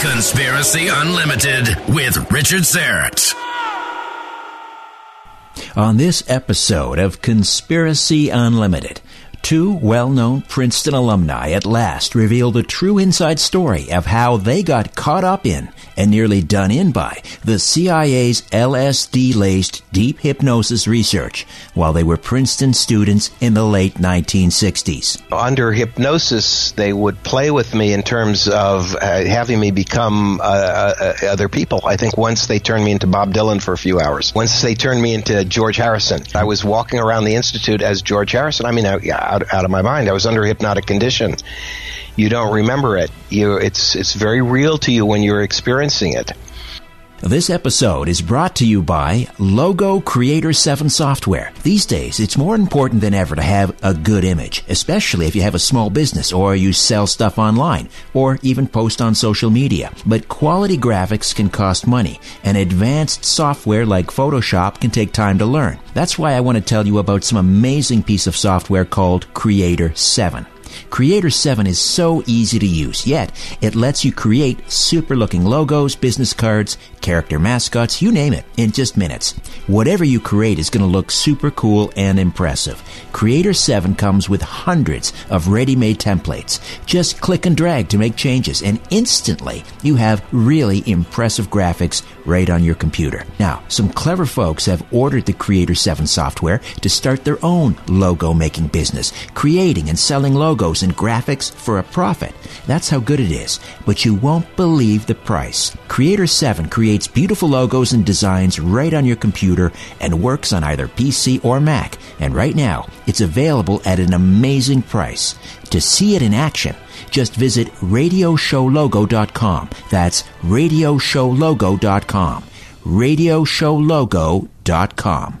Conspiracy Unlimited with Richard Syrett. On this episode of Conspiracy Unlimited, two well-known Princeton alumni at last reveal the true inside story of how they got caught up in and nearly done in by the CIA's LSD-laced deep hypnosis research while they were Princeton students in the late 1960s. Under hypnosis, they would play with me in terms of uh, having me become uh, uh, other people. I think once they turned me into Bob Dylan for a few hours. Once they turned me into George Harrison. I was walking around the institute as George Harrison. I mean, I, out, out of my mind. I was under hypnotic condition. You don't remember it. You, it's, it's very real to you when you're experiencing it. This episode is brought to you by Logo Creator 7 software. These days, it's more important than ever to have a good image, especially if you have a small business or you sell stuff online or even post on social media. But quality graphics can cost money, and advanced software like Photoshop can take time to learn. That's why I want to tell you about some amazing piece of software called Creator 7. Creator 7 is so easy to use, yet it lets you create super looking logos, business cards, character mascots, you name it, in just minutes. Whatever you create is going to look super cool and impressive. Creator 7 comes with hundreds of ready-made templates. Just click and drag to make changes and instantly you have really impressive graphics right on your computer. Now, some clever folks have ordered the Creator 7 software to start their own logo making business, creating and selling logos and graphics for a profit. That's how good it is, but you won't believe the price. Creator 7 creates beautiful logos and designs right on your computer and works on either PC or Mac. And right now, it's available at an amazing price. To see it in action, just visit radioshowlogo.com. That's radioshowlogo.com. radioshowlogo.com.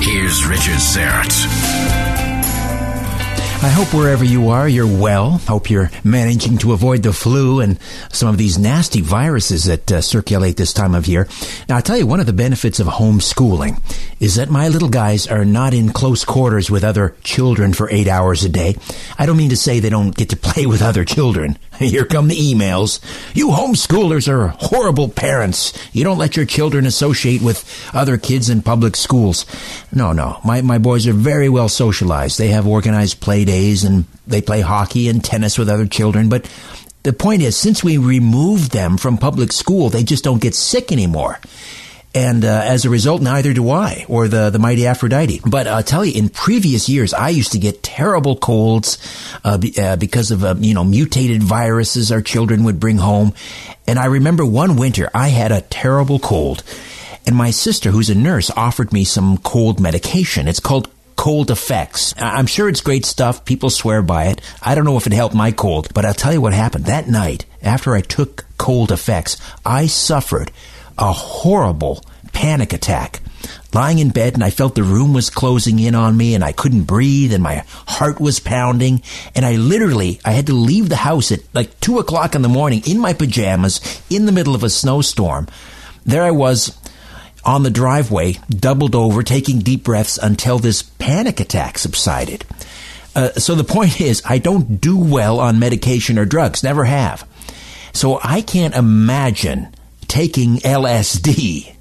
Here's Richard Syrett. I hope wherever you are, you're well. Hope you're managing to avoid the flu and some of these nasty viruses that uh, circulate this time of year. Now, I'll tell you, one of the benefits of homeschooling is that my little guys are not in close quarters with other children for eight hours a day. I don't mean to say they don't get to play with other children. Here come the emails. You homeschoolers are horrible parents. You don't let your children associate with other kids in public schools. No, no. My, my boys are very well socialized. They have organized play days and they play hockey and tennis with other children. But the point is, since we removed them from public school, they just don't get sick anymore. And uh, as a result, neither do I, or the, the mighty Aphrodite. But I'll tell you, in previous years, I used to get terrible colds uh, be, uh, because of, uh, you know, mutated viruses our children would bring home. And I remember one winter, I had a terrible cold. And my sister, who's a nurse, offered me some cold medication. It's called COLD-FX. I'm sure it's great stuff. People swear by it. I don't know if it helped my cold, but I'll tell you what happened. That night, after I took COLD-FX, I suffered a horrible panic attack. Lying in bed and I felt the room was closing in on me and I couldn't breathe and my heart was pounding and I literally, I had to leave the house at like two o'clock in the morning in my pajamas in the middle of a snowstorm. There I was on the driveway, doubled over, taking deep breaths until this panic attack subsided. Uh, so the point is, I don't do well on medication or drugs, never have. So I can't imagine taking LSD.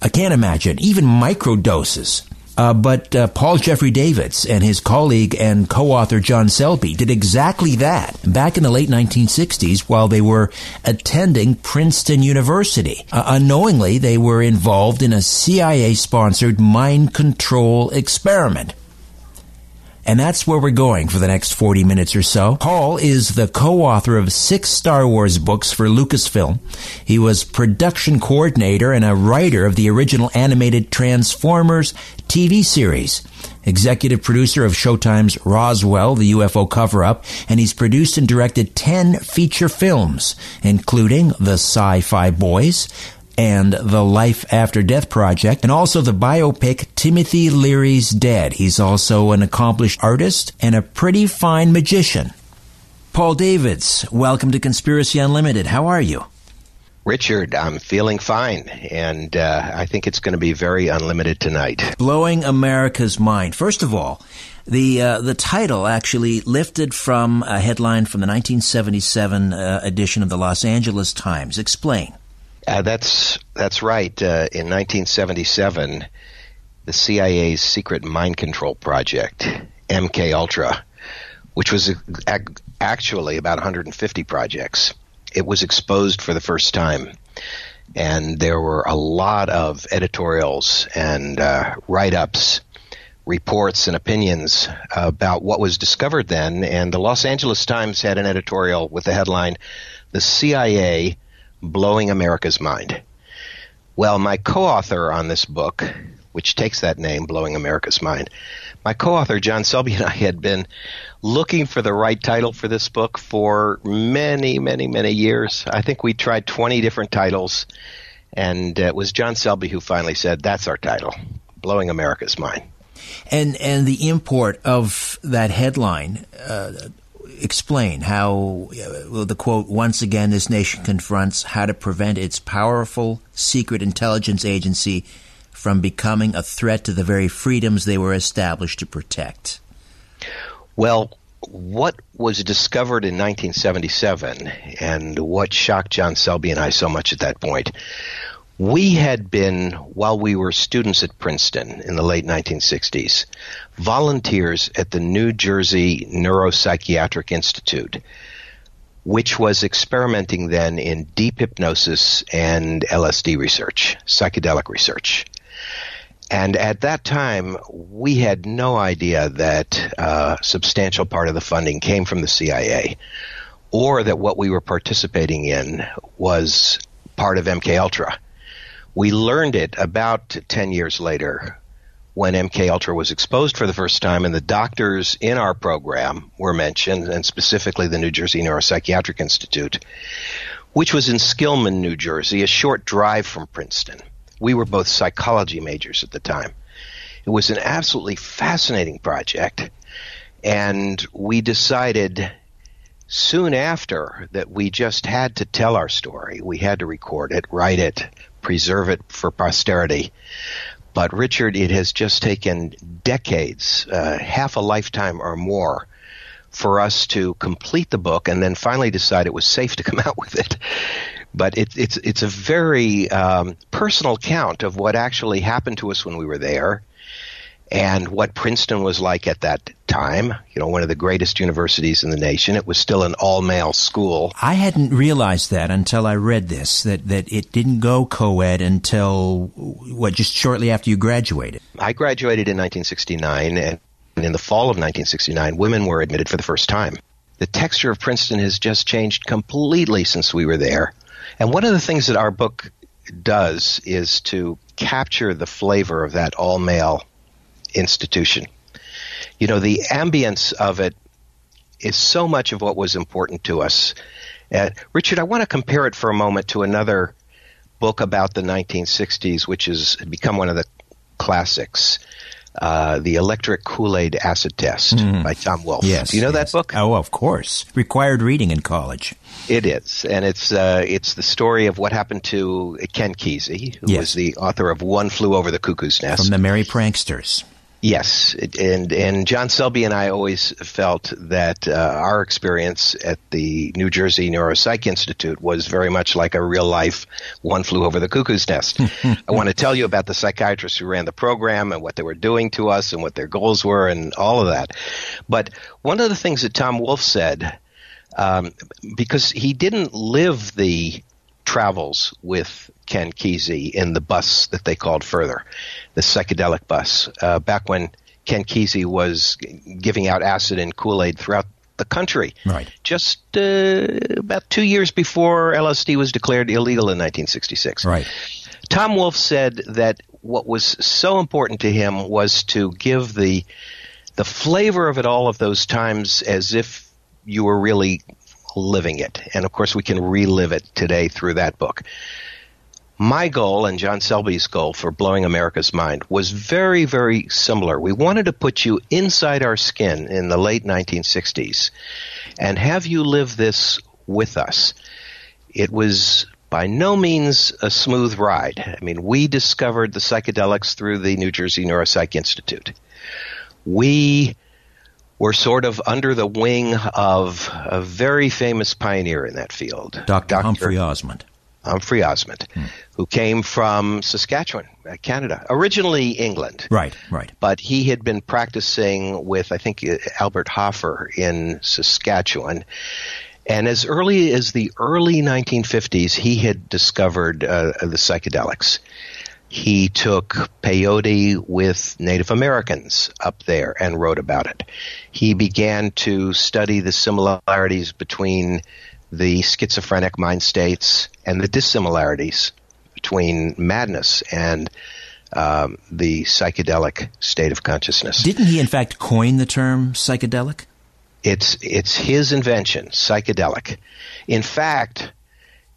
I can't imagine even microdoses. Uh, but uh, Paul Jeffrey Davids and his colleague and co-author John Selby did exactly that back in the late 1960s while they were attending Princeton University. Uh, unknowingly, they were involved in a CIA-sponsored mind control experiment. And that's where we're going for the next 40 minutes or so. Paul is the co-author of six Star Wars books for Lucasfilm. He was production coordinator and a writer of the original animated Transformers TV series. Executive producer of Showtime's Roswell, the UFO cover-up, and he's produced and directed 10 feature films, including The Sci-Fi Boys, and the Life After Death Project, and also the biopic Timothy Leary's Dead. He's also an accomplished artist and a pretty fine magician. Paul Davids, welcome to Conspiracy Unlimited. How are you? Richard, I'm feeling fine, and uh, I think it's going to be very unlimited tonight. Blowing America's mind. First of all, the uh, the title actually lifted from a headline from the 1977 uh, edition of the Los Angeles Times. Explain. Uh, that's that's right. Uh, in 1977, the CIA's secret mind control project, MK Ultra, which was ac- actually about 150 projects, it was exposed for the first time, and there were a lot of editorials and uh, write-ups. Reports and opinions about what was discovered then, and the Los Angeles Times had an editorial with the headline, The CIA Blowing America's Mind. Well, my co author on this book, which takes that name, Blowing America's Mind, my co author, John Selby, and I had been looking for the right title for this book for many, many, many years. I think we tried 20 different titles, and it was John Selby who finally said, That's our title, Blowing America's Mind. And and the import of that headline uh, explain how uh, the quote once again this nation confronts how to prevent its powerful secret intelligence agency from becoming a threat to the very freedoms they were established to protect. Well what was discovered in 1977 and what shocked John Selby and I so much at that point we had been, while we were students at Princeton in the late 1960s, volunteers at the New Jersey Neuropsychiatric Institute, which was experimenting then in deep hypnosis and LSD research, psychedelic research. And at that time, we had no idea that a substantial part of the funding came from the CIA, or that what we were participating in was part of MK Ultra. We learned it about 10 years later when MK Ultra was exposed for the first time and the doctors in our program were mentioned and specifically the New Jersey Neuropsychiatric Institute which was in Skillman, New Jersey, a short drive from Princeton. We were both psychology majors at the time. It was an absolutely fascinating project and we decided soon after that we just had to tell our story. We had to record it, write it, preserve it for posterity. But Richard, it has just taken decades, uh, half a lifetime or more, for us to complete the book and then finally decide it was safe to come out with it. But it, it's it's a very um, personal account of what actually happened to us when we were there, and what Princeton was like at that time. You know, one of the greatest universities in the nation. It was still an all male school. I hadn't realized that until I read this that that it didn't go co-ed until what just shortly after you graduated. I graduated in 1969 and in the fall of 1969 women were admitted for the first time. The texture of Princeton has just changed completely since we were there. And one of the things that our book does is to capture the flavor of that all male institution. You know, the ambience of it is so much of what was important to us. Uh, Richard, I want to compare it for a moment to another book about the 1960s, which has become one of the classics. Uh, the Electric Kool Aid Acid Test mm. by Tom Wolfe. Yes, Do you know yes. that book? Oh, of course. Required reading in college. It is, and it's uh, it's the story of what happened to Ken Kesey, who Yes. was the author of One Flew Over the Cuckoo's Nest. From the Merry Pranksters. Yes, and and John Selby and I always felt that uh, our experience at the New Jersey Neuropsych Institute was very much like a real life one flew over the cuckoo's nest. I want to tell you about the psychiatrists who ran the program and what they were doing to us and what their goals were and all of that. But one of the things that Tom Wolfe said, um, because he didn't live the travels with Ken Kesey in the bus that they called Further, the psychedelic bus, uh, back when Ken Kesey was giving out acid and Kool Aid throughout the country. Right. Just uh, about two years before LSD was declared illegal in 1966. Right. Tom Wolfe said that what was so important to him was to give the the flavor of it all of those times as if you were really living it. And of course, we can relive it today through that book. My goal and John Selby's goal for Blowing America's Mind was very, very similar. We wanted to put you inside our skin in the late 1960s and have you live this with us. It was by no means a smooth ride. I mean, we discovered the psychedelics through the New Jersey Neuropsych Institute. We were sort of under the wing of a very famous pioneer in that field, Dr. Humphrey Osmond. Humphrey Osmond, hmm. who came from Saskatchewan, uh, Canada, originally England. Right, right. But he had been practicing with, I think, uh, Albert Hoffer in Saskatchewan. And as early as the early 1950s, he had discovered uh, the psychedelics he took peyote with Native Americans up there and wrote about it. He began to study the similarities between the schizophrenic mind states and the dissimilarities between madness and um, the psychedelic state of consciousness. Didn't he, in fact, coin the term psychedelic? It's it's his invention, psychedelic. In fact,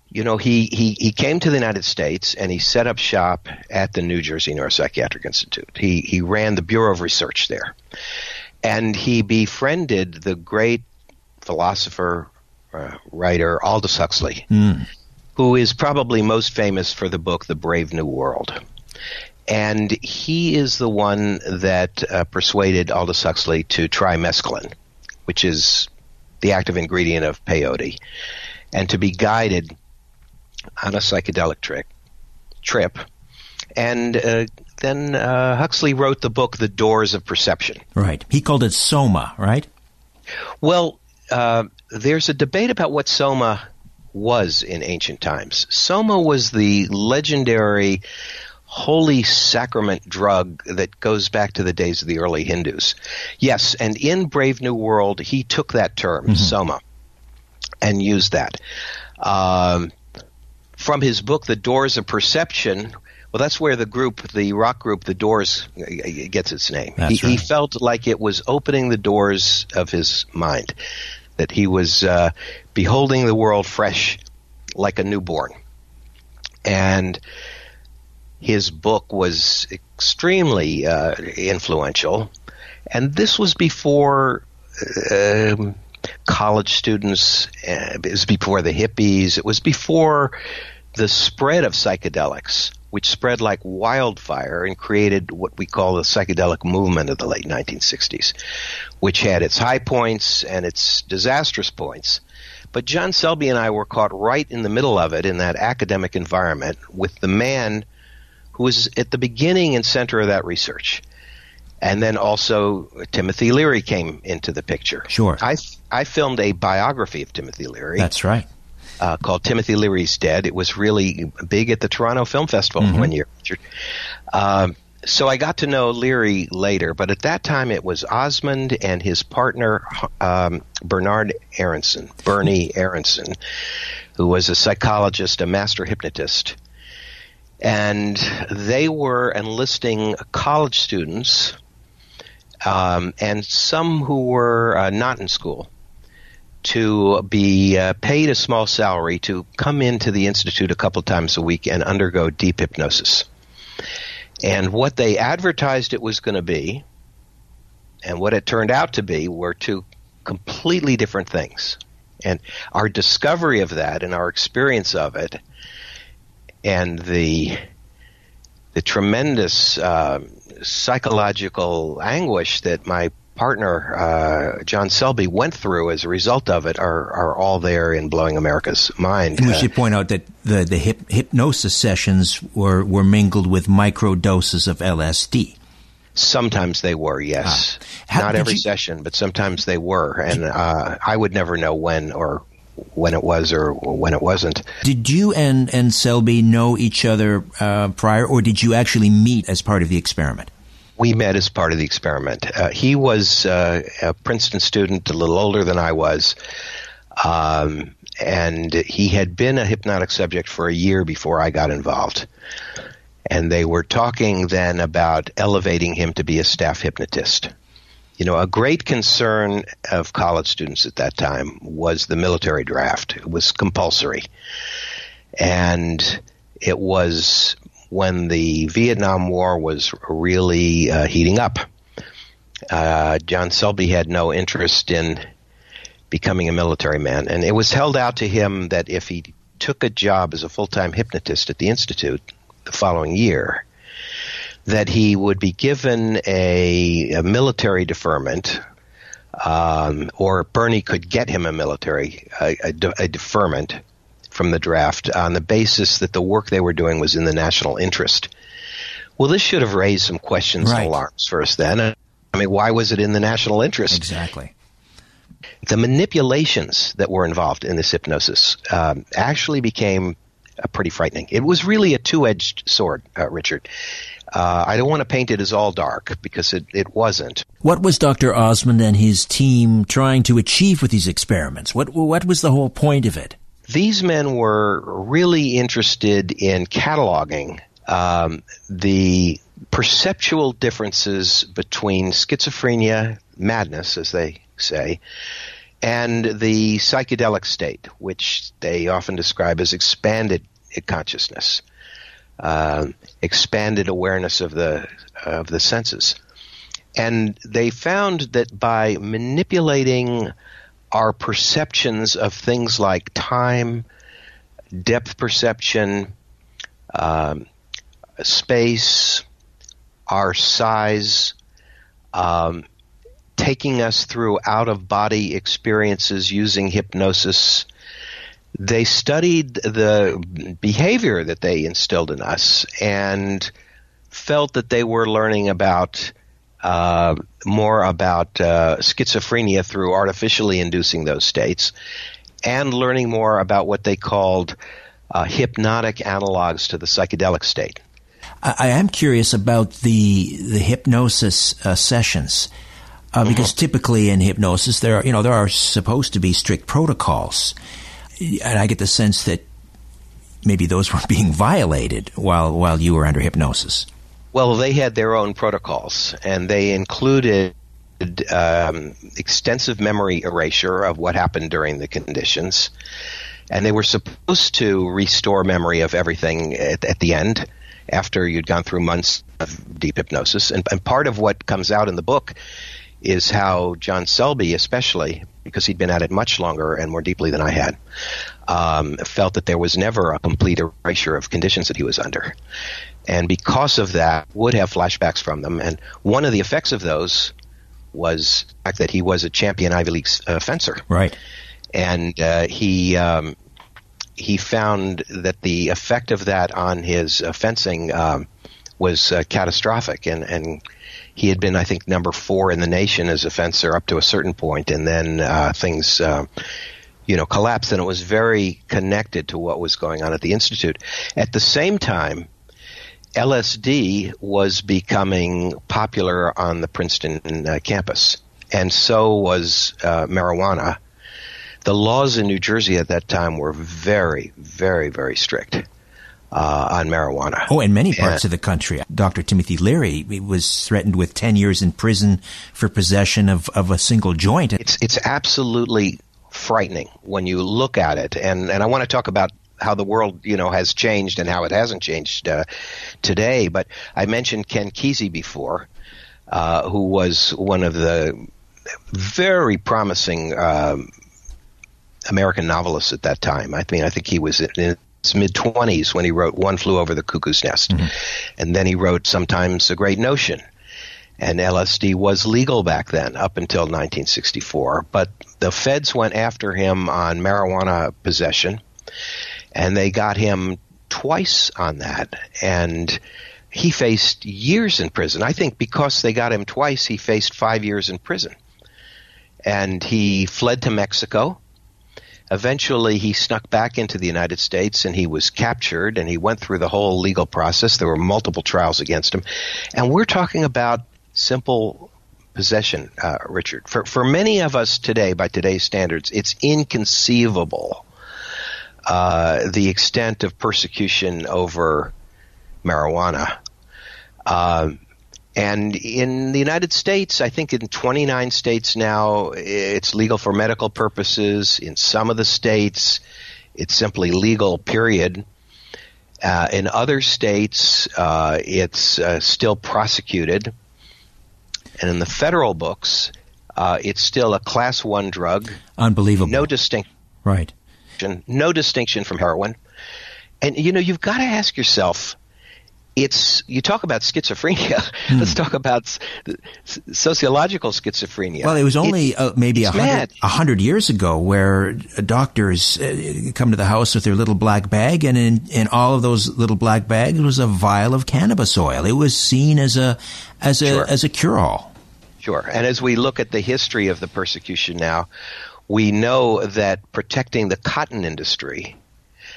you know, he, he, he came to the United States and he set up shop at the New Jersey Neuropsychiatric Institute. He, he ran the Bureau of Research there. And he befriended the great philosopher, uh, writer Aldous Huxley, mm. who is probably most famous for the book The Brave New World. And he is the one that uh, persuaded Aldous Huxley to try mescaline, which is the active ingredient of peyote, and to be guided on a psychedelic trick, trip. And uh, then uh, Huxley wrote the book The Doors of Perception. Right. He called it Soma, right? Well, uh, there's a debate about what Soma was in ancient times. Soma was the legendary holy sacrament drug that goes back to the days of the early Hindus. Yes, and in Brave New World, he took that term, mm-hmm. Soma, and used that. Um, from his book, The Doors of Perception, well, that's where the group, the rock group, The Doors, gets its name. He, right. he, felt like it was opening the doors of his mind, that he was uh, beholding the world fresh like a newborn. And his book was extremely uh, influential. And this was before. Uh, college students. Uh, it was before the hippies. It was before the spread of psychedelics, which spread like wildfire and created what we call the psychedelic movement of the late 1960s, which had its high points and its disastrous points. But John Selby and I were caught right in the middle of it in that academic environment with the man who was at the beginning and center of that research. And then also Timothy Leary came into the picture. Sure. I, I filmed a biography of Timothy Leary. That's right. Uh, called Timothy Leary's Dead. It was really big at the Toronto Film Festival mm-hmm. one year. Um, so I got to know Leary later, but at that time it was Osmond and his partner um, Bernard Aronson, Bernie Aronson, who was a psychologist, a master hypnotist, and they were enlisting college students um, and some who were uh, not in school to be uh, paid a small salary to come into the institute a couple times a week and undergo deep hypnosis. And what they advertised it was going to be, and what it turned out to be, were two completely different things. And our discovery of that and our experience of it, and the the tremendous uh, psychological anguish that my partner uh, John Selby went through as a result of it are are all there in blowing America's mind. And we should point out that the the hip, hypnosis sessions were were mingled with micro doses of LSD. Sometimes they were, yes. Ah. Not every you, session, but sometimes they were, and uh, I would never know when or when it was or when it wasn't. Did you and and Selby know each other uh, prior, or did you actually meet as part of the experiment? We met as part of the experiment. Uh, he was uh, a Princeton student, a little older than I was, um, and he had been a hypnotic subject for a year before I got involved. And they were talking then about elevating him to be a staff hypnotist. You know, a great concern of college students at that time was the military draft. It was compulsory. And it was when the Vietnam War was really uh, heating up. Uh, John Selby had no interest in becoming a military man, and it was held out to him that if he took a job as a full-time hypnotist at the institute the following year, that he would be given a, a military deferment, um, or Bernie could get him a military a, a, a deferment from the draft on the basis that the work they were doing was in the national interest. Well, this should have raised some questions right. and alarms for us then. I mean, why was it in the national interest? Exactly. The manipulations that were involved in this hypnosis um, actually became uh, pretty frightening. It was really a two-edged sword, uh, Richard. Uh, I don't want to paint it as all dark because it, it wasn't. What was Dr. Osmond and his team trying to achieve with these experiments? What what was the whole point of it? These men were really interested in cataloging um, the perceptual differences between schizophrenia, madness, as they say, and the psychedelic state, which they often describe as expanded consciousness, uh, expanded awareness of the of the senses, and they found that by manipulating our perceptions of things like time, depth perception, um, space, our size, um, taking us through out of body experiences using hypnosis. They studied the behavior that they instilled in us and felt that they were learning about uh, more about uh, schizophrenia through artificially inducing those states, and learning more about what they called uh, hypnotic analogs to the psychedelic state. I, I am curious about the the hypnosis uh, sessions. Uh, mm-hmm. because typically in hypnosis there are you know there are supposed to be strict protocols and I get the sense that maybe those were being violated while while you were under hypnosis. Well, they had their own protocols, and they included um, extensive memory erasure of what happened during the conditions, and they were supposed to restore memory of everything at, at the end after you'd gone through months of deep hypnosis. And, and part of what comes out in the book is how John Selby, especially because he'd been at it much longer and more deeply than I had, um, felt that there was never a complete erasure of conditions that he was under and because of that, would have flashbacks from them. And one of the effects of those was the fact that he was a champion Ivy League uh, fencer. Right. And uh, he um, he found that the effect of that on his uh, fencing um, was uh, catastrophic, and and he had been, I think, number four in the nation as a fencer up to a certain point, and then uh, things. Uh, you know, collapsed, and it was very connected to what was going on at the institute. At the same time, LSD was becoming popular on the Princeton uh, campus, and so was uh, marijuana. The laws in New Jersey at that time were very, very, very strict. Uh, on marijuana. Oh, in many parts and, of the country. Dr. Timothy Leary was threatened with 10 years in prison for possession of, of a single joint. It's, it's absolutely frightening when you look at it. And, and I want to talk about how the world you know has changed and how it hasn't changed uh, today. But I mentioned Ken Kesey before, uh, who was one of the very promising um, American novelists at that time. I mean, I think he was in his mid 20s when he wrote One Flew Over the Cuckoo's Nest. Mm-hmm. And then he wrote Sometimes a Great Notion. And LSD was legal back then, up until 1964. But the feds went after him on marijuana possession, and they got him twice on that. And he faced years in prison. I think because they got him twice, he faced five years in prison. And he fled to Mexico Eventually, he snuck back into the United States and he was captured and he went through the whole legal process. There were multiple trials against him. And we're talking about simple possession, uh, Richard. For, for many of us today, by today's standards, it's inconceivable uh, the extent of persecution over marijuana. Uh, and in the United States, I think in 29 states now, it's legal for medical purposes. In some of the states, it's simply legal, period. Uh, in other states, uh, it's uh, still prosecuted. And in the federal books, uh, it's still a class one drug. Unbelievable. No distinction. Right. No distinction from heroin. And, you know, you've got to ask yourself, it's you talk about schizophrenia. Hmm. Let's talk about sociological schizophrenia. Well, it was only it, uh, maybe a hundred, years ago where doctors uh, come to the house with their little black bag, and in, in all of those little black bags was a vial of cannabis oil. It was seen as a as a sure. as a cure all. Sure. And as we look at the history of the persecution now, we know that protecting the cotton industry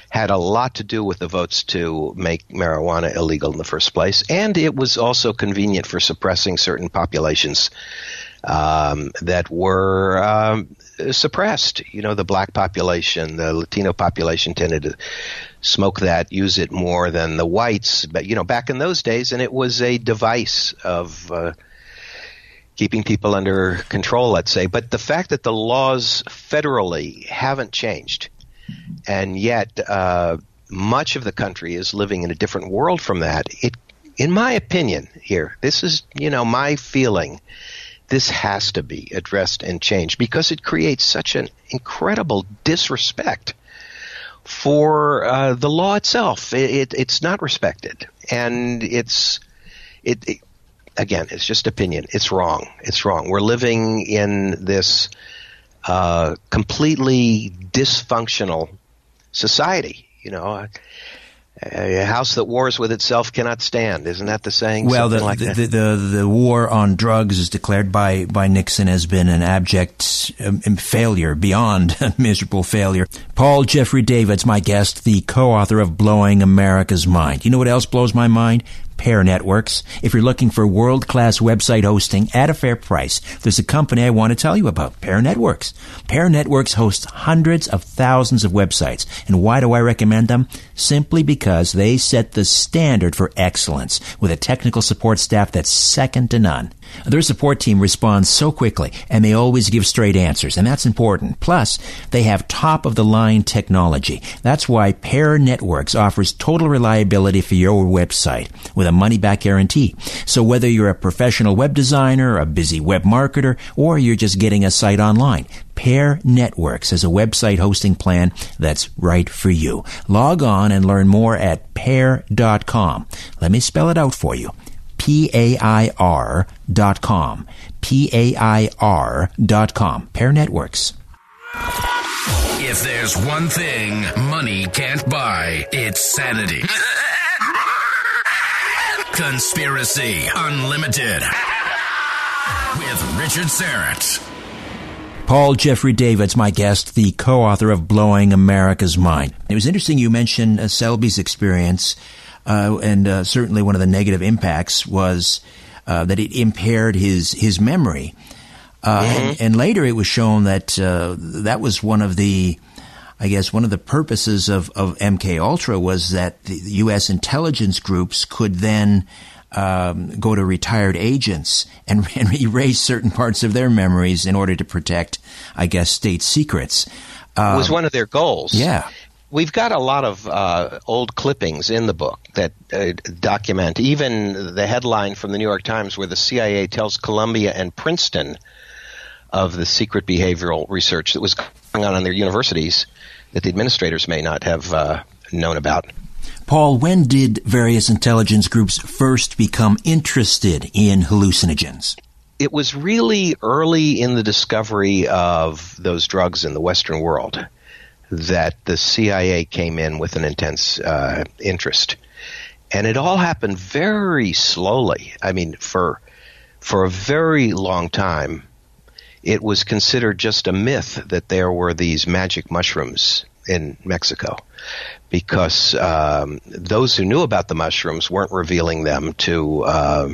had a lot to do with the votes to make marijuana illegal in the first place, and it was also convenient for suppressing certain populations um, that were um, suppressed. You know, the black population, the Latino population tended to smoke that, use it more than the whites. But you know, back in those days, and it was a device of uh, keeping people under control, let's say. But the fact that the laws federally haven't changed and yet uh, much of the country is living in a different world from that. It, in my opinion, here, this is you know my feeling. This has to be addressed and changed because it creates such an incredible disrespect for uh, the law itself. It, it, it's not respected, and it's it, it, again. It's just opinion. It's wrong. It's wrong. We're living in this uh, completely dysfunctional society. You know, a, house that wars with itself cannot stand. Isn't that the saying? Well, the, like the, the, the, the, war on drugs is declared by, by Nixon has been an abject um, failure, beyond a miserable failure. Paul Jeffrey Davids my guest, the co-author of Blowing America's Mind. You know what else blows my mind? Pair Networks. If you're looking for world class website hosting at a fair price, there's a company I want to tell you about, Pair Networks. Pair Networks hosts hundreds of thousands of websites. And why do I recommend them? Simply because they set the standard for excellence with a technical support staff that's second to none. Their support team responds so quickly and they always give straight answers, and that's important. Plus, they have top of the line technology. That's why Pair Networks offers total reliability for your website with a money back guarantee. So whether you're a professional web designer, a busy web marketer, or you're just getting a site online, Pair Networks has a website hosting plan that's right for you. Log on and learn more at pair.com. Let me spell it out for you. P-A-I-R dot com. P-A-I-R dot com. Pair Networks. If there's one thing money can't buy, it's sanity. Conspiracy Unlimited with Richard Syrett. Paul Jeffrey Davids my guest, the co-author of Blowing America's Mind. It was interesting you mentioned uh, Selby's experience uh, and uh, certainly one of the negative impacts was uh, that it impaired his his memory. Uh, mm-hmm. And, and, later, it was shown that uh, that was one of the, I guess, one of the purposes of, of MK Ultra was that the U.S. intelligence groups could then um, go to retired agents and, and, erase certain parts of their memories in order to protect, I guess, state secrets. Um, was one of their goals. Yeah we've got a lot of uh, old clippings in the book that uh, document even the headline from the New York Times where the CIA tells Columbia and Princeton of the secret behavioral research that was going on in their universities that the administrators may not have uh, known about. Paul, when did various intelligence groups first become interested in hallucinogens? It was really early in the discovery of those drugs in the Western world that the CIA came in with an intense uh, interest. And it all happened very slowly. I mean, for for a very long time, it was considered just a myth that there were these magic mushrooms in Mexico because um, those who knew about the mushrooms weren't revealing them to, uh,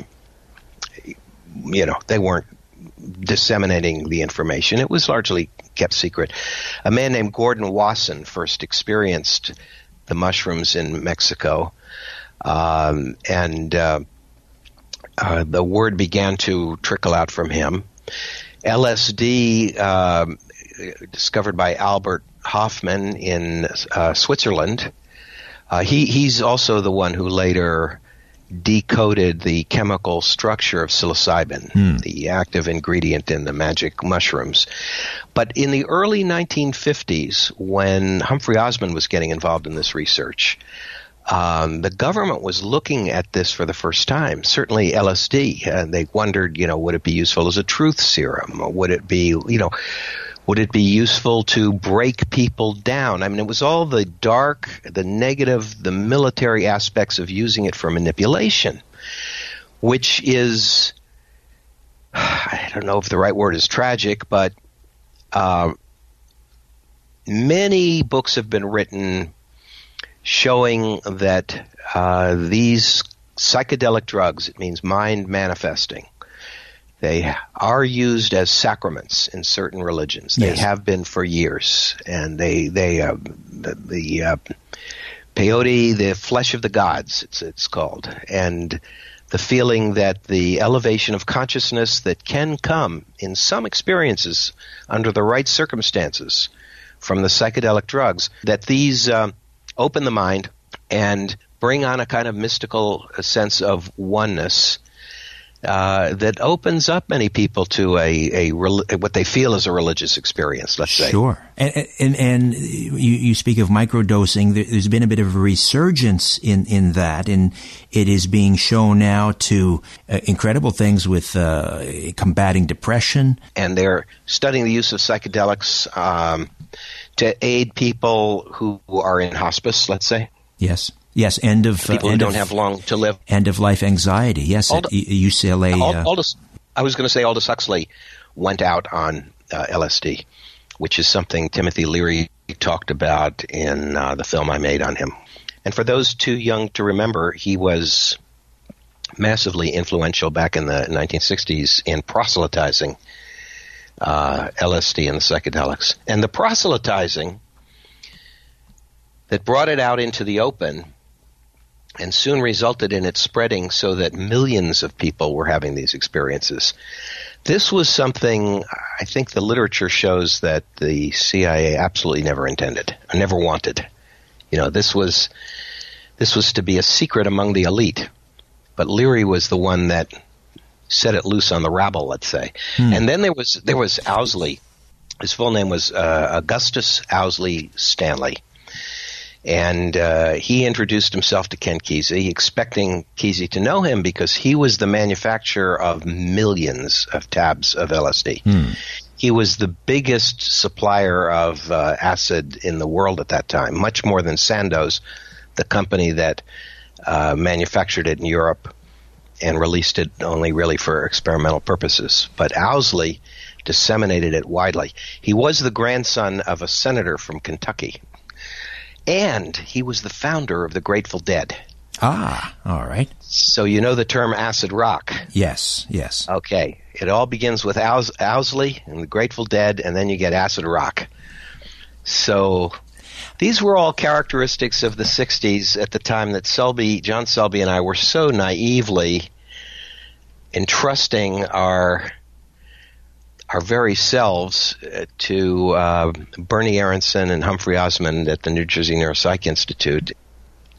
you know, they weren't disseminating the information. It was largely kept secret. A man named Gordon Wasson first experienced the mushrooms in Mexico, um, and uh, uh, the word began to trickle out from him. LSD, um, discovered by Albert Hofmann in uh, Switzerland. Uh, he he's also the one who later decoded the chemical structure of psilocybin, hmm. the active ingredient in the magic mushrooms. But in the early 1950s, when Humphrey Osmond was getting involved in this research, um, the government was looking at this for the first time. Certainly LSD. and they wondered, you know, would it be useful as a truth serum? Would it be, you know, would it be useful to break people down? I mean, it was all the dark, the negative, the military aspects of using it for manipulation, which is, I don't know if the right word is tragic, but uh, many books have been written showing that uh, these psychedelic drugs, it means mind manifesting, they are used as sacraments in certain religions. They yes. have been for years, and they they uh, the, the uh, peyote, the flesh of the gods, it's it's called, and the feeling that the elevation of consciousness that can come in some experiences under the right circumstances from the psychedelic drugs, that these uh, open the mind and bring on a kind of mystical sense of oneness uh, that opens up many people to a, a what they feel is a religious experience. Let's say sure. And and, and you, you speak of microdosing. There's been a bit of a resurgence in in that, and it is being shown now to uh, incredible things with uh, combating depression. And they're studying the use of psychedelics um, to aid people who are in hospice. Let's say yes. Yes, end of people uh, who don't of, have long to live. End of life anxiety. Yes, Ald- at UCLA. Uh, Aldous, I was going to say Aldous Huxley went out on uh, LSD, which is something Timothy Leary talked about in uh, the film I made on him. And for those too young to remember, he was massively influential back in the 1960s in proselytizing uh, LSD and the psychedelics. And the proselytizing that brought it out into the open and soon resulted in it spreading so that millions of people were having these experiences. This was something I think the literature shows that the CIA absolutely never intended, never wanted. You know, this was this was to be a secret among the elite, but Leary was the one that set it loose on the rabble, let's say. Hmm. And then there was there was Owsley. His full name was uh, Augustus Owsley Stanley and uh, he introduced himself to Ken Kesey, expecting Kesey to know him because he was the manufacturer of millions of tabs of LSD. Hmm. He was the biggest supplier of uh, acid in the world at that time, much more than Sandoz, the company that uh, manufactured it in Europe and released it only really for experimental purposes. But Owsley disseminated it widely. He was the grandson of a senator from Kentucky and he was the founder of the Grateful Dead. Ah, all right. So you know the term acid rock? Yes, yes. Okay. It all begins with Owsley Owsley and the Grateful Dead, and then you get acid rock. So these were all characteristics of the 60s at the time that Selby, John Selby and I were so naively entrusting our our very selves uh, to uh, Bernie Aronson and Humphrey Osmond at the New Jersey Neuropsych Institute.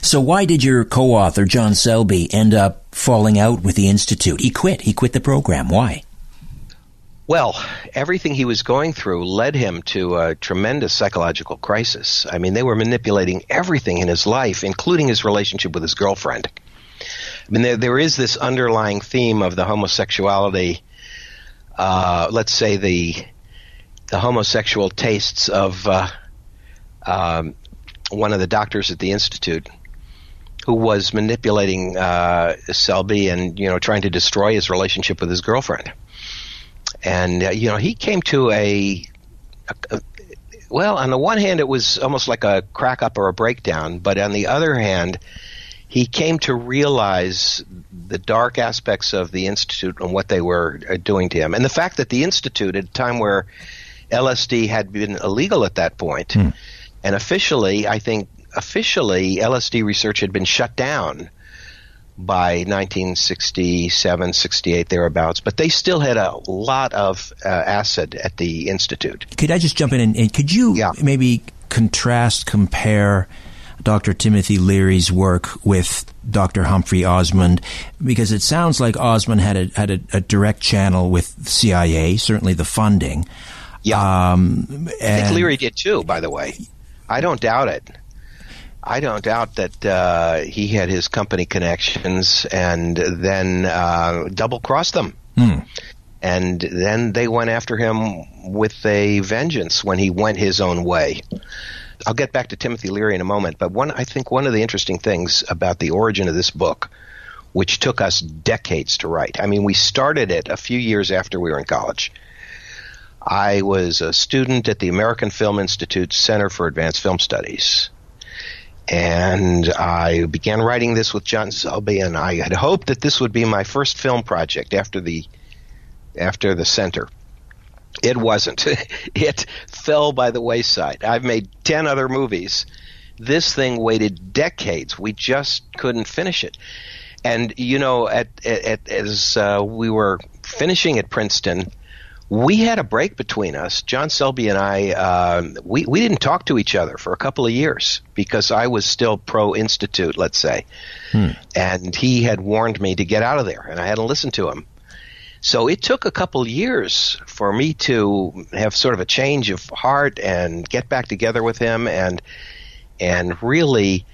So why did your co-author John Selby end up falling out with the institute? He quit. He quit the program. Why? Well, everything he was going through led him to a tremendous psychological crisis. I mean, they were manipulating everything in his life, including his relationship with his girlfriend. I mean, there, there is this underlying theme of the homosexuality. Uh, let's say the the homosexual tastes of uh, um, one of the doctors at the institute, who was manipulating uh, Selby and you know trying to destroy his relationship with his girlfriend. And uh, you know he came to a, a, a, well on the one hand it was almost like a crack up or a breakdown but on the other hand he came to realize the dark aspects of the institute and what they were uh, doing to him and the fact that the institute at a time where LSD had been illegal at that point hmm. and officially I think officially LSD research had been shut down by 1967, 68, thereabouts, but they still had a lot of uh, acid at the Institute. Could I just jump in and, and could you yeah. maybe contrast, compare Dr. Timothy Leary's work with Dr. Humphry Osmond? Because it sounds like Osmond had a, had a, a direct channel with CIA, certainly the funding. Yeah. Um, I think Leary did too, by the way. I don't doubt it. I don't doubt that uh, he had his company connections and then uh, double crossed them. Hmm. And then they went after him with a vengeance when he went his own way. I'll get back to Timothy Leary in a moment, but one I think one of the interesting things about the origin of this book, which took us decades to write. I mean, we started it a few years after we were in college. I was a student at the American Film Institute Center for Advanced Film Studies and I began writing this with John Selby, and I had hoped that this would be my first film project after the after the center. It wasn't. it fell by the wayside. I've made ten other movies. This thing waited decades. We just couldn't finish it. And you know, at, at, at as uh, we were finishing at Princeton, we had a break between us. John Selby and I, uh, we, we didn't talk to each other for a couple of years because I was still pro institute, let's say. Hmm. And he had warned me to get out of there, and I hadn't listened to him. So it took a couple years for me to have sort of a change of heart and get back together with him and and really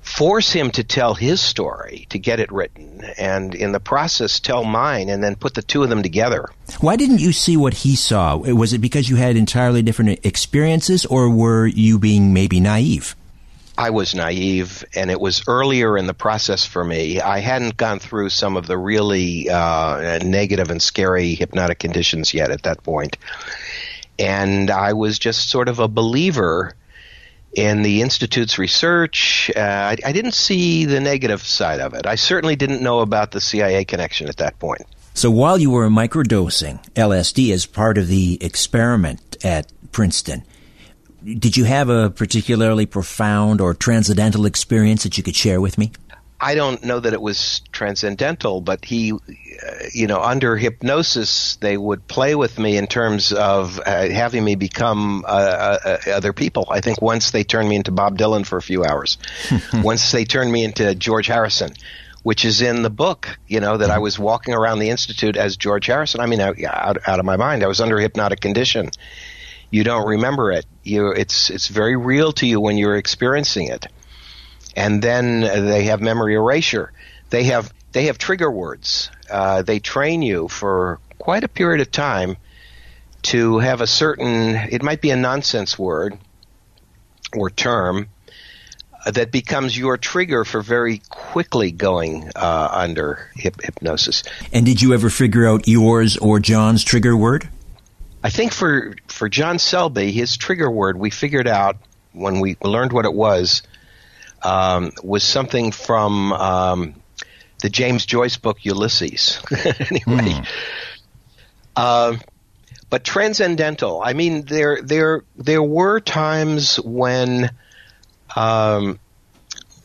force him to tell his story to get it written and in the process tell mine and then put the two of them together. Why didn't you see what he saw? Was it because you had entirely different experiences or were you being maybe naive? I was naive, and it was earlier in the process for me. I hadn't gone through some of the really uh, negative and scary hypnotic conditions yet at that point. And I was just sort of a believer in the institute's research. Uh, I, I, didn't see the negative side of it. I certainly didn't know about the CIA connection at that point. So while you were microdosing LSD as part of the experiment at Princeton, did you have a particularly profound or transcendental experience that you could share with me? I don't know that it was transcendental, but he, uh, you know, under hypnosis, they would play with me in terms of uh, having me become uh, uh, uh other people. I think once they turned me into Bob Dylan for a few hours, once they turned me into George Harrison, which is in the book, you know, that I was walking around the institute as George Harrison. I mean, out, out of my mind, I was under hypnotic condition. You don't remember it. You, it's it's very real to you when you're experiencing it and then they have memory erasure. They have they have trigger words. Uh, they train you for quite a period of time to have a certain. It might be a nonsense word or term that becomes your trigger for very quickly going uh, under hip- hypnosis. And did you ever figure out yours or John's trigger word? I think for for John Selby, his trigger word we figured out when we learned what it was um, was something from um, the James Joyce book Ulysses. anyway, mm. uh, but transcendental. I mean, there there there were times when. Um,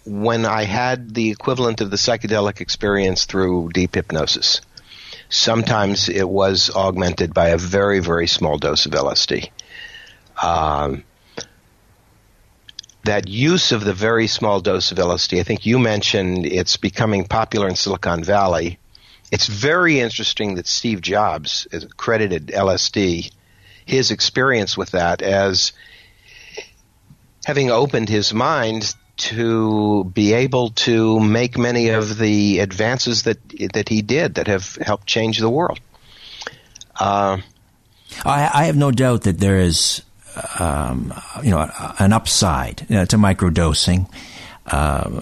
when I had the equivalent of the psychedelic experience through deep hypnosis. Sometimes it was augmented by a very, very small dose of LSD. Um, that use of the very small dose of LSD, I think you mentioned it's becoming popular in Silicon Valley. It's very interesting that Steve Jobs credited LSD, his experience with that, as having opened his mind to be able to make many of the advances that that he did that have helped change the world. Uh, I, I, have no doubt that there is, um, you know, an upside uh, to microdosing. Uh,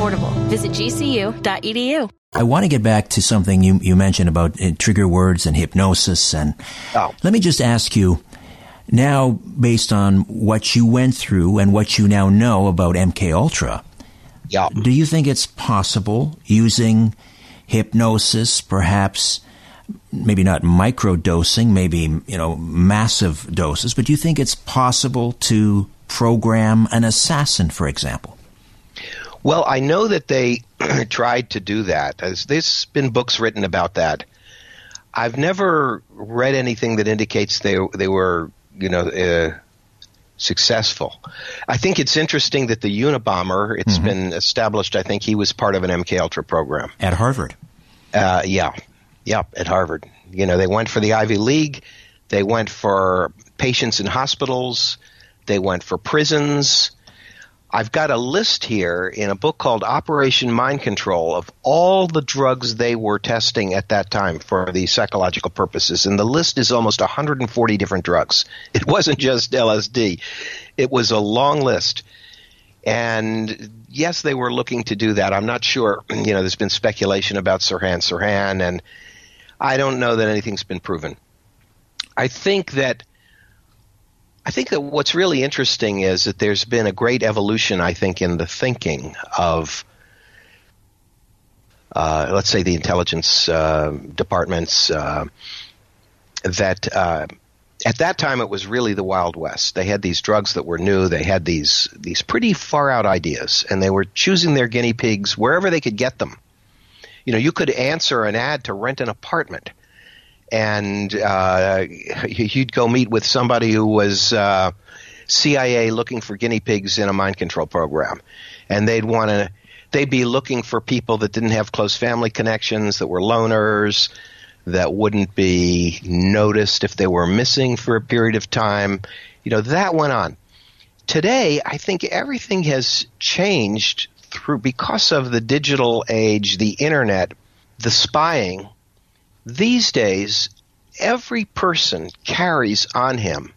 Visit gcu.edu. I want to get back to something you, you mentioned about uh, trigger words and hypnosis. And oh. let me just ask you now, based on what you went through and what you now know about MK Ultra, yeah. do you think it's possible using hypnosis, perhaps maybe not micro dosing, maybe you know massive doses, but do you think it's possible to program an assassin, for example? Well, I know that they tried to do that. As there's been books written about that. I've never read anything that indicates they they were you know uh, successful. I think it's interesting that the Unabomber. It's mm-hmm. been established. I think he was part of an MK Ultra program at Harvard. Uh, yeah, yeah, at Harvard. You know, they went for the Ivy League. They went for patients in hospitals. They went for prisons. I've got a list here in a book called Operation Mind Control of all the drugs they were testing at that time for these psychological purposes. And the list is almost 140 different drugs. It wasn't just LSD, it was a long list. And yes, they were looking to do that. I'm not sure. You know, there's been speculation about Sirhan Sirhan, and I don't know that anything's been proven. I think that I think that what's really interesting is that there's been a great evolution, I think, in the thinking of, uh, let's say, the intelligence uh, departments. Uh, that uh, at that time it was really the Wild West. They had these drugs that were new. They had these these pretty far out ideas, and they were choosing their guinea pigs wherever they could get them. You know, you could answer an ad to rent an apartment and uh, you'd go meet with somebody who was uh, CIA looking for guinea pigs in a mind control program, and they'd want to. They'd be looking for people that didn't have close family connections, that were loners, that wouldn't be noticed if they were missing for a period of time. You know, that went on. Today, I think everything has changed through because of the digital age, the internet, the spying these days, every person carries on him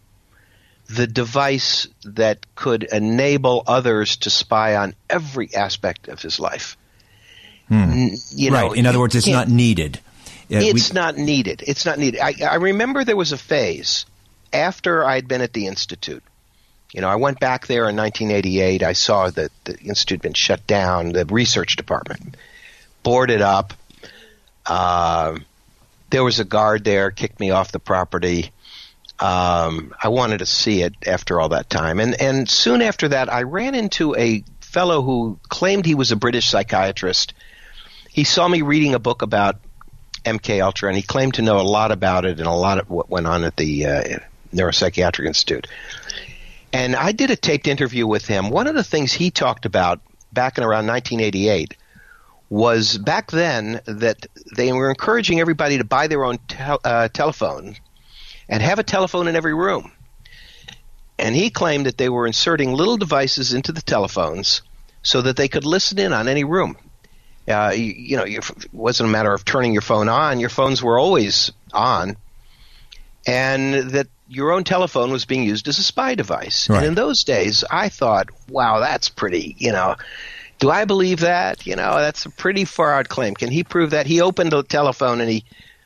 the device that could enable others to spy on every aspect of his life. Hmm. You know, right. In other words, it's not needed. Uh, it's we, not needed. It's not needed. I, I remember there was a phase after I'd been at the institute. You know, I went back there in 1988. I saw that the institute had been shut down, the research department boarded up. Uh, there was a guard there, kicked me off the property. Um, I wanted to see it after all that time, and and soon after that, I ran into a fellow who claimed he was a British psychiatrist. He saw me reading a book about MK Ultra, and he claimed to know a lot about it and a lot of what went on at the uh, Neuropsychiatric Institute. And I did a taped interview with him. One of the things he talked about back in around 1988 was back then that they were encouraging everybody to buy their own uh, telephone and have a telephone in every room. And he claimed that they were inserting little devices into the telephones so that they could listen in on any room. Uh, you, you, know, it wasn't a matter of turning your phone on; your phones were always on, and that your own telephone was being used as a spy device. Right. And in those days, I thought, "Wow, that's pretty." You know, do I believe that? You know, that's a pretty far out claim. Can he prove that? He opened a telephone and he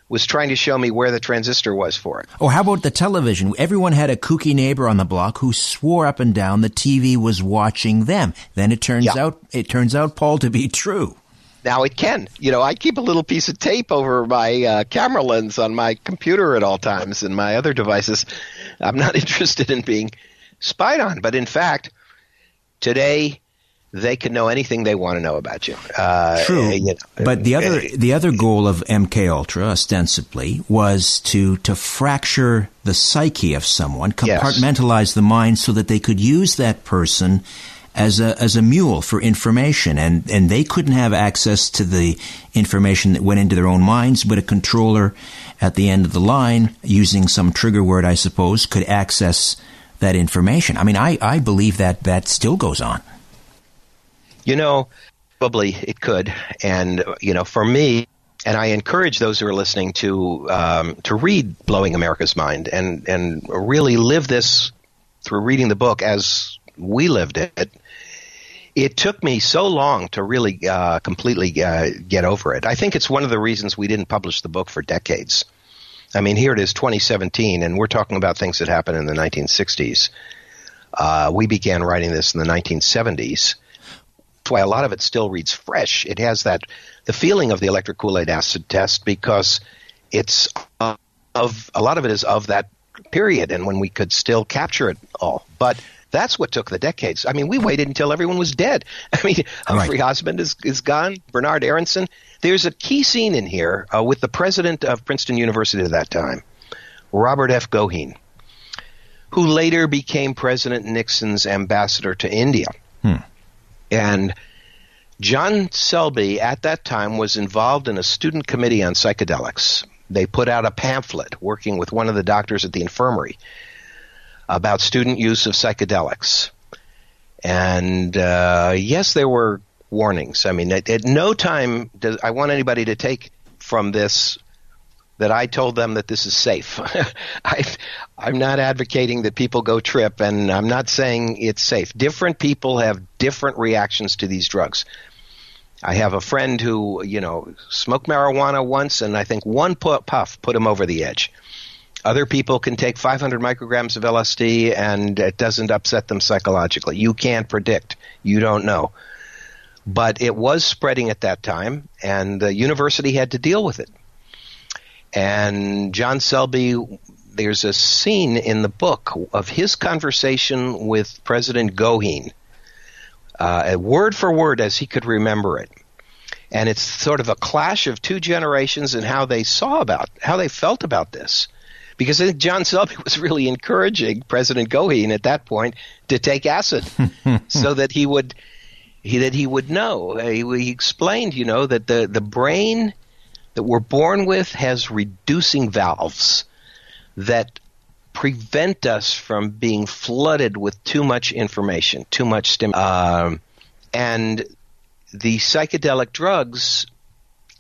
was trying to show me where the transistor was for it. Or how about the television? Everyone had a kooky neighbor on the block who swore up and down the TV was watching them. Then it turns yeah. out it turns out Paul to be true. Now it can. You know, I keep a little piece of tape over my uh, camera lens on my computer at all times and my other devices. I'm not interested in being spied on, but in fact, today they can know anything they want to know about you. Uh, True, you know, but the other the other goal of MK Ultra ostensibly was to to fracture the psyche of someone, compartmentalize yes. the mind, so that they could use that person as a as a mule for information, and and they couldn't have access to the information that went into their own minds, but a controller at the end of the line, using some trigger word, I suppose, could access that information. I mean, I I believe that that still goes on. You know, probably it could. And, you know, for me, and I encourage those who are listening to um, to read "Blowing America's Mind" and and really live this through reading the book as we lived it. It took me so long to really uh, completely uh, get over it. I think it's one of the reasons we didn't publish the book for decades. I mean, here it is, 2017, and we're talking about things that happened in the 1960s. Uh, we began writing this in the 1970s why a lot of it still reads fresh. It has that the feeling of the electric Kool-Aid acid test because it's of a lot of it is of that period and when we could still capture it all. But that's what took the decades. I mean, we waited until everyone was dead. I mean, Humphry right. Osmond is, is gone. Bernard Aaronson. There's a key scene in here uh, with the president of Princeton University at that time, Robert F. Goheen, who later became President Nixon's ambassador to India. Hmm. And John Selby at that time was involved in a student committee on psychedelics. They put out a pamphlet working with one of the doctors at the infirmary about student use of psychedelics. And uh, yes, there were warnings. I mean, at, at no time does I want anybody to take from this that I told them that this is safe. I, I'm not advocating that people go trip, and I'm not saying it's safe. Different people have different reactions to these drugs. I have a friend who, you know, smoked marijuana once, and I think one puff put him over the edge. Other people can take 500 micrograms of LSD, and it doesn't upset them psychologically. You can't predict. You don't know. But it was spreading at that time, and the university had to deal with it. And John Selby, there's a scene in the book of his conversation with President Goheen, uh, word for word as he could remember it. And it's sort of a clash of two generations and how they saw about, how they felt about this. Because I think John Selby was really encouraging President Goheen at that point to take acid so that he would, he, that he would know. He, he explained, you know, that the, the brain – that we're born with has reducing valves that prevent us from being flooded with too much information, too much stim. Um, and the psychedelic drugs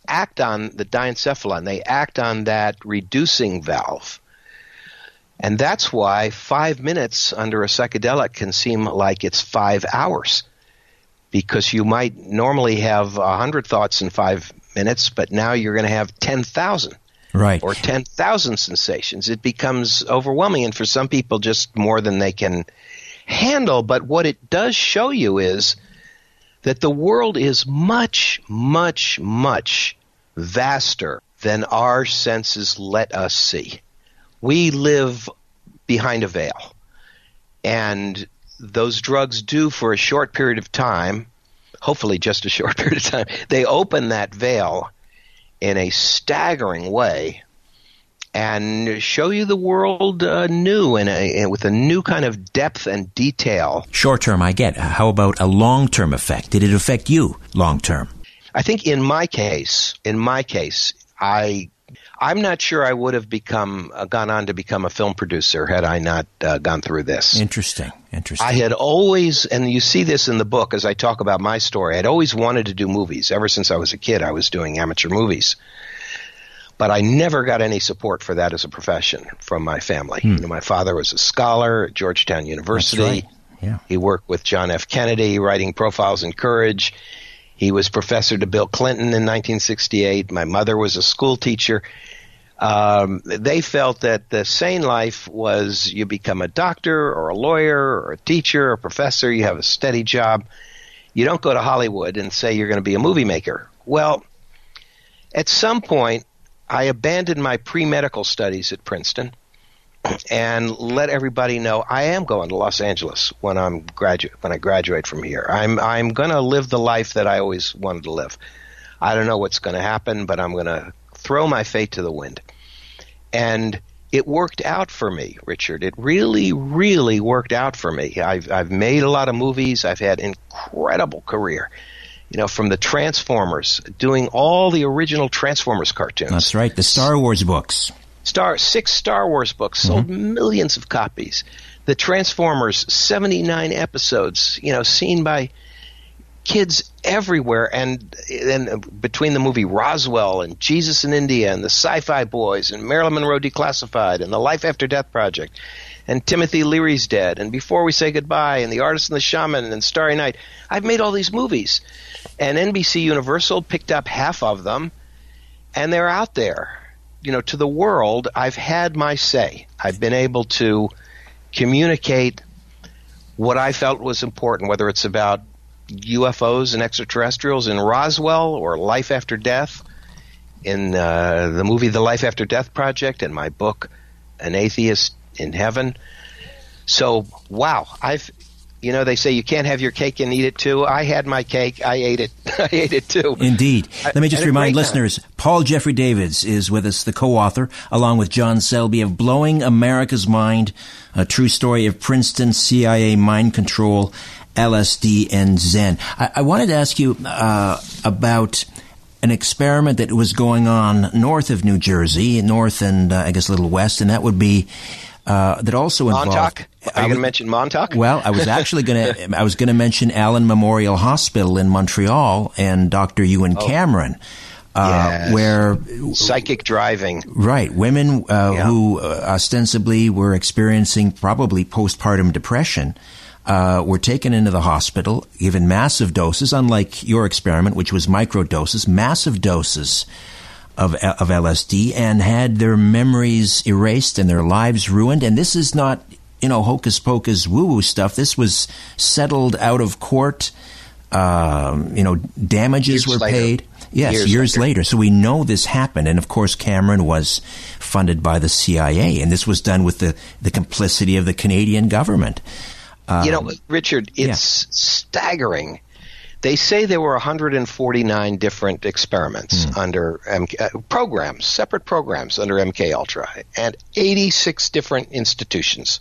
act on the diencephalon. They act on that reducing valve. And that's why five minutes under a psychedelic can seem like it's five hours. Because you might normally have a hundred thoughts in five minutes, but now you're going to have 10,000. Right. Or 10,000 sensations. It becomes overwhelming, and for some people, just more than they can handle. But what it does show you is that the world is much, much, much vaster than our senses let us see. We live behind a veil. And those drugs do, for a short period of time, hopefully just a short period of time, they open that veil in a staggering way and show you the world uh, new and, and with a new kind of depth and detail. Short term, I get. How about a long term effect? Did it affect you long term? I think in my case, in my case, I I'm not sure I would have become uh, gone on to become a film producer had I not uh, gone through this. Interesting, interesting. I had always, and you see this in the book as I talk about my story. I'd always wanted to do movies ever since I was a kid. I was doing amateur movies, but I never got any support for that as a profession from my family. Hmm. You know, my father was a scholar at Georgetown University. Right. Yeah. He worked with John F. Kennedy, writing profiles in courage. He was professor to Bill Clinton in 1968. My mother was a school teacher. Um, they felt that the sane life was you become a doctor or a lawyer or a teacher or a professor, you have a steady job. You don't go to Hollywood and say you're going to be a movie maker. Well, at some point, I abandoned my pre medical studies at Princeton and let everybody know I am going to Los Angeles when I'm graduate when I graduate from here. I'm I'm going to live the life that I always wanted to live. I don't know what's going to happen, but I'm going to throw my fate to the wind. And it worked out for me, Richard. It really, really worked out for me. I've I've made a lot of movies. I've had incredible career. You know, from the Transformers, doing all the original Transformers cartoons. That's right, the Star Wars books. Star six Star Wars books sold mm-hmm. millions of copies. The Transformers, seventy nine episodes. You know, seen by kids everywhere, and and between the movie Roswell and Jesus in India and the Sci-Fi Boys and Marilyn Monroe Declassified and the Life After Death Project and Timothy Leary's Dead and Before We Say Goodbye and The Artist and the Shaman and Starry Night. I've made all these movies, and NBC Universal picked up half of them, and they're out there you know, to the world, I've had my say. I've been able to communicate what I felt was important, whether it's about UFOs and extraterrestrials in Roswell or life after death in uh, the movie The Life After Death Project and my book An Atheist in Heaven. So, wow, I've you know, they say you can't have your cake and eat it too. I had my cake. I ate it. I ate it too. Indeed. Let me just remind listeners, Paul Jeffrey Davids is with us, the co-author, along with John Selby of Blowing America's Mind, a true story of Princeton CIA mind control, LSD and Zen. I, I wanted to ask you uh, about an experiment that was going on north of New Jersey, north and uh, I guess a little west, and that would be uh, that also involved. Montauk? Are you going to mention Montauk? Well, I was actually going to. I was going to mention Allen Memorial Hospital in Montreal and Dr. Ewen oh. Cameron. Uh, yes. where psychic driving, right? Women uh, yeah. who uh, ostensibly were experiencing probably postpartum depression uh, were taken into the hospital, given massive doses, unlike your experiment, which was micro doses, massive doses of, of LSD and had their memories erased and their lives ruined. And this is not, you know, hocus pocus woo woo stuff. This was settled out of court. Um, you know, damages years were later. paid. Yes, years, years later. later. So we know this happened. And of course, Cameron was funded by the CIA. And this was done with the, the complicity of the Canadian government. Um, you know, Richard, it's yeah. staggering they say there were 149 different experiments mm. under MK, uh, programs, separate programs under MK Ultra, and 86 different institutions,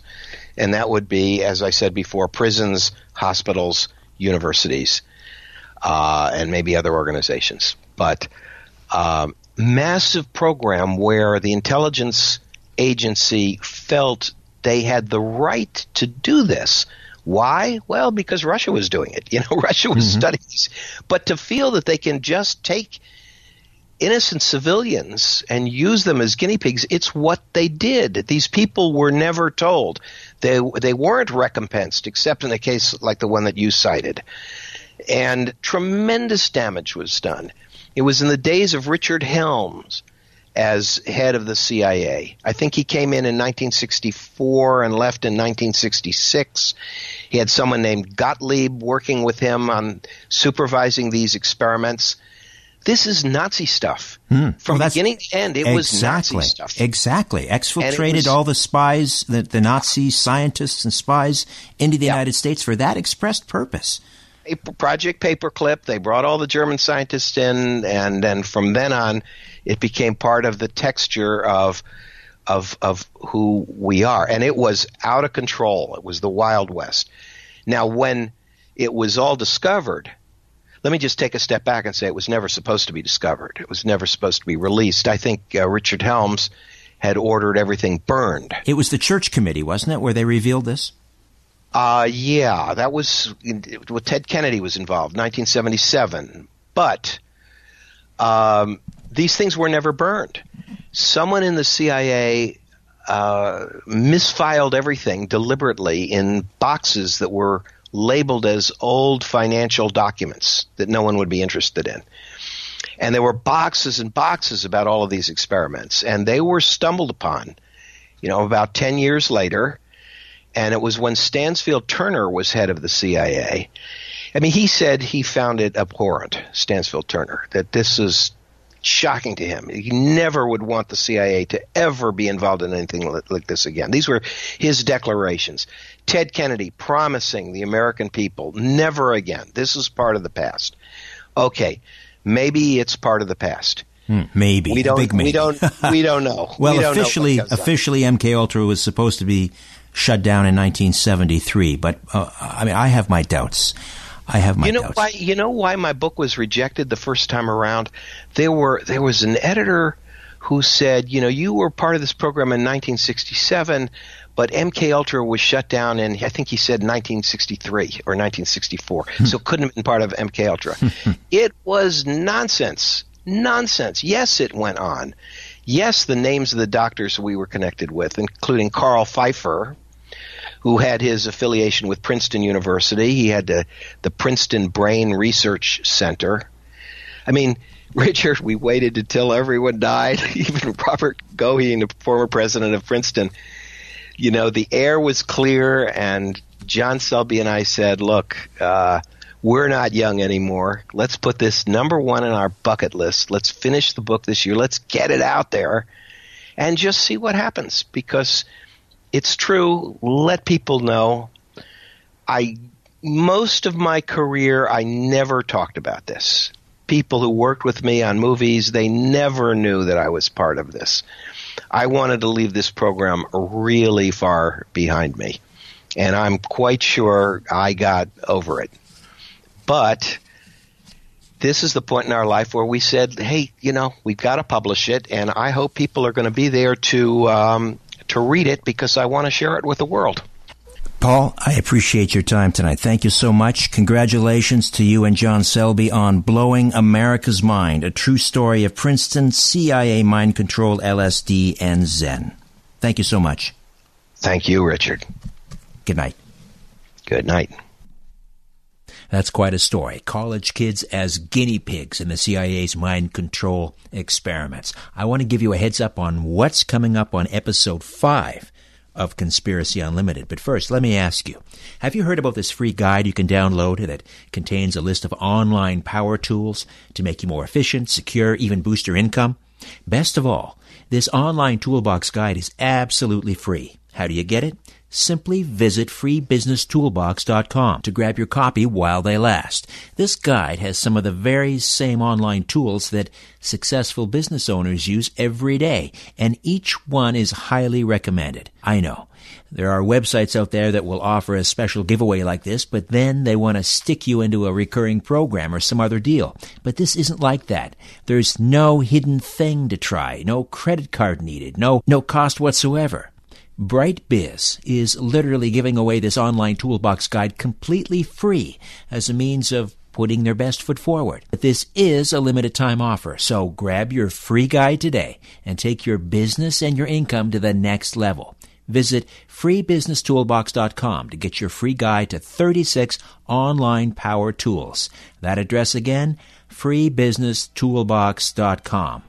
and that would be, as I said before, prisons, hospitals, universities, uh, and maybe other organizations. But um, massive program where the intelligence agency felt they had the right to do this why? Well, because Russia was doing it. You know, Russia was mm-hmm. studying these. But to feel that they can just take innocent civilians and use them as guinea pigs, it's what they did. These people were never told. They they weren't recompensed except in a case like the one that you cited. And tremendous damage was done. It was in the days of Richard Helms as head of the CIA. I think he came in in 1964 and left in 1966. He had someone named Gottlieb working with him on supervising these experiments. This is Nazi stuff. Hmm. From well, beginning to end, it exactly, was Nazi stuff. Exactly. Exfiltrated was, all the spies, the, the Nazi scientists and spies into the yeah. United States for that expressed purpose. Project Paperclip. They brought all the German scientists in, and then from then on, it became part of the texture of of of who we are, and it was out of control. It was the Wild West. Now, when it was all discovered, let me just take a step back and say it was never supposed to be discovered. It was never supposed to be released. I think uh, Richard Helms had ordered everything burned. It was the church committee, wasn't it, where they revealed this? Uh, yeah, that was well, Ted Kennedy was involved, 1977. But um, these things were never burned. Someone in the CIA uh, misfiled everything deliberately in boxes that were labeled as old financial documents that no one would be interested in. And there were boxes and boxes about all of these experiments, and they were stumbled upon, you know, about 10 years later. And it was when Stansfield Turner was head of the CIA I mean, he said he found it abhorrent, Stansfield Turner, that this is shocking to him. He never would want the CIA to ever be involved in anything like this again. These were his declarations. Ted Kennedy promising the American people never again. This is part of the past. Okay, maybe it's part of the past. Hmm, maybe we don't. Big maybe. We don't. We don't know. well, we officially, officially, MK Ultra was supposed to be shut down in 1973, but uh, I mean, I have my doubts. I have my you know doubts. why you know why my book was rejected the first time around? There were there was an editor who said you know you were part of this program in 1967 but MK Ultra was shut down in I think he said 1963 or 1964 Hmm. so couldn't have been part of MK Ultra. It was nonsense. Nonsense. Yes it went on. Yes the names of the doctors we were connected with including Carl Pfeiffer who had his affiliation with Princeton University. He had the, the Princeton Brain Research Center. I mean, Richard, we waited until everyone died, even Robert Goheen, the former president of Princeton. You know, the air was clear, and John Selby and I said, look, uh, we're not young anymore. Let's put this number one on our bucket list. Let's finish the book this year. Let's get it out there and just see what happens because – it's true. Let people know. I most of my career I never talked about this. People who worked with me on movies, they never knew that I was part of this. I wanted to leave this program really far behind me. And I'm quite sure I got over it. But this is the point in our life where we said, hey, you know, we've got to publish it, and I hope people are going to be there to um, to read it because I want to share it with the world. Paul, I appreciate your time tonight. Thank you so much. Congratulations to you and John Selby on Blowing America's Mind, a true story of Princeton, CIA mind control, LSD, and Zen. Thank you so much. Thank you, Richard. Good night. Good night. That's quite a story. College kids as guinea pigs in the CIA's mind control experiments. I want to give you a heads up on what's coming up on episode 5 of Conspiracy Unlimited. But first, let me ask you have you heard about this free guide you can download that contains a list of online power tools to make you more efficient, secure, even boost your income? Best of all, this online toolbox guide is absolutely free. How do you get it? Simply visit freebusinesstoolbox.com to grab your copy while they last. This guide has some of the very same online tools that successful business owners use every day, and each one is highly recommended. I know. There are websites out there that will offer a special giveaway like this, but then they want to stick you into a recurring program or some other deal. But this isn't like that. There's no hidden thing to try, no credit card needed, no, no cost whatsoever. BrightBiz is literally giving away this online toolbox guide completely free as a means of putting their best foot forward. But this is a limited time offer, so grab your free guide today and take your business and your income to the next level. Visit freebusinesstoolbox.com to get your free guide to 36 online power tools. That address again, freebusinesstoolbox.com.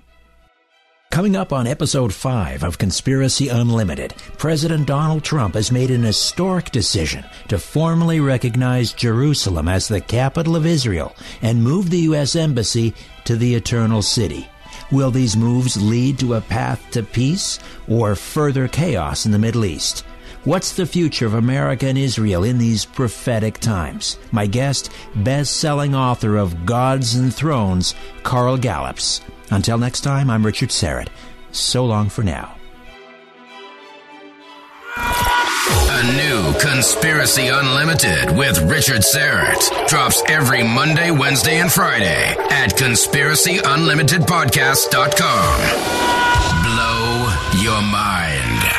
Coming up on episode 5 of Conspiracy Unlimited, President Donald Trump has made an historic decision to formally recognize Jerusalem as the capital of Israel and move the U.S. Embassy to the Eternal City. Will these moves lead to a path to peace or further chaos in the Middle East? What's the future of America and Israel in these prophetic times? My guest, best-selling author of Gods and Thrones, Carl Gallups. Until next time, I'm Richard Syrett. So long for now. A new Conspiracy Unlimited with Richard Syrett drops every Monday, Wednesday, and Friday at conspiracyunlimitedpodcast.com. Blow your mind.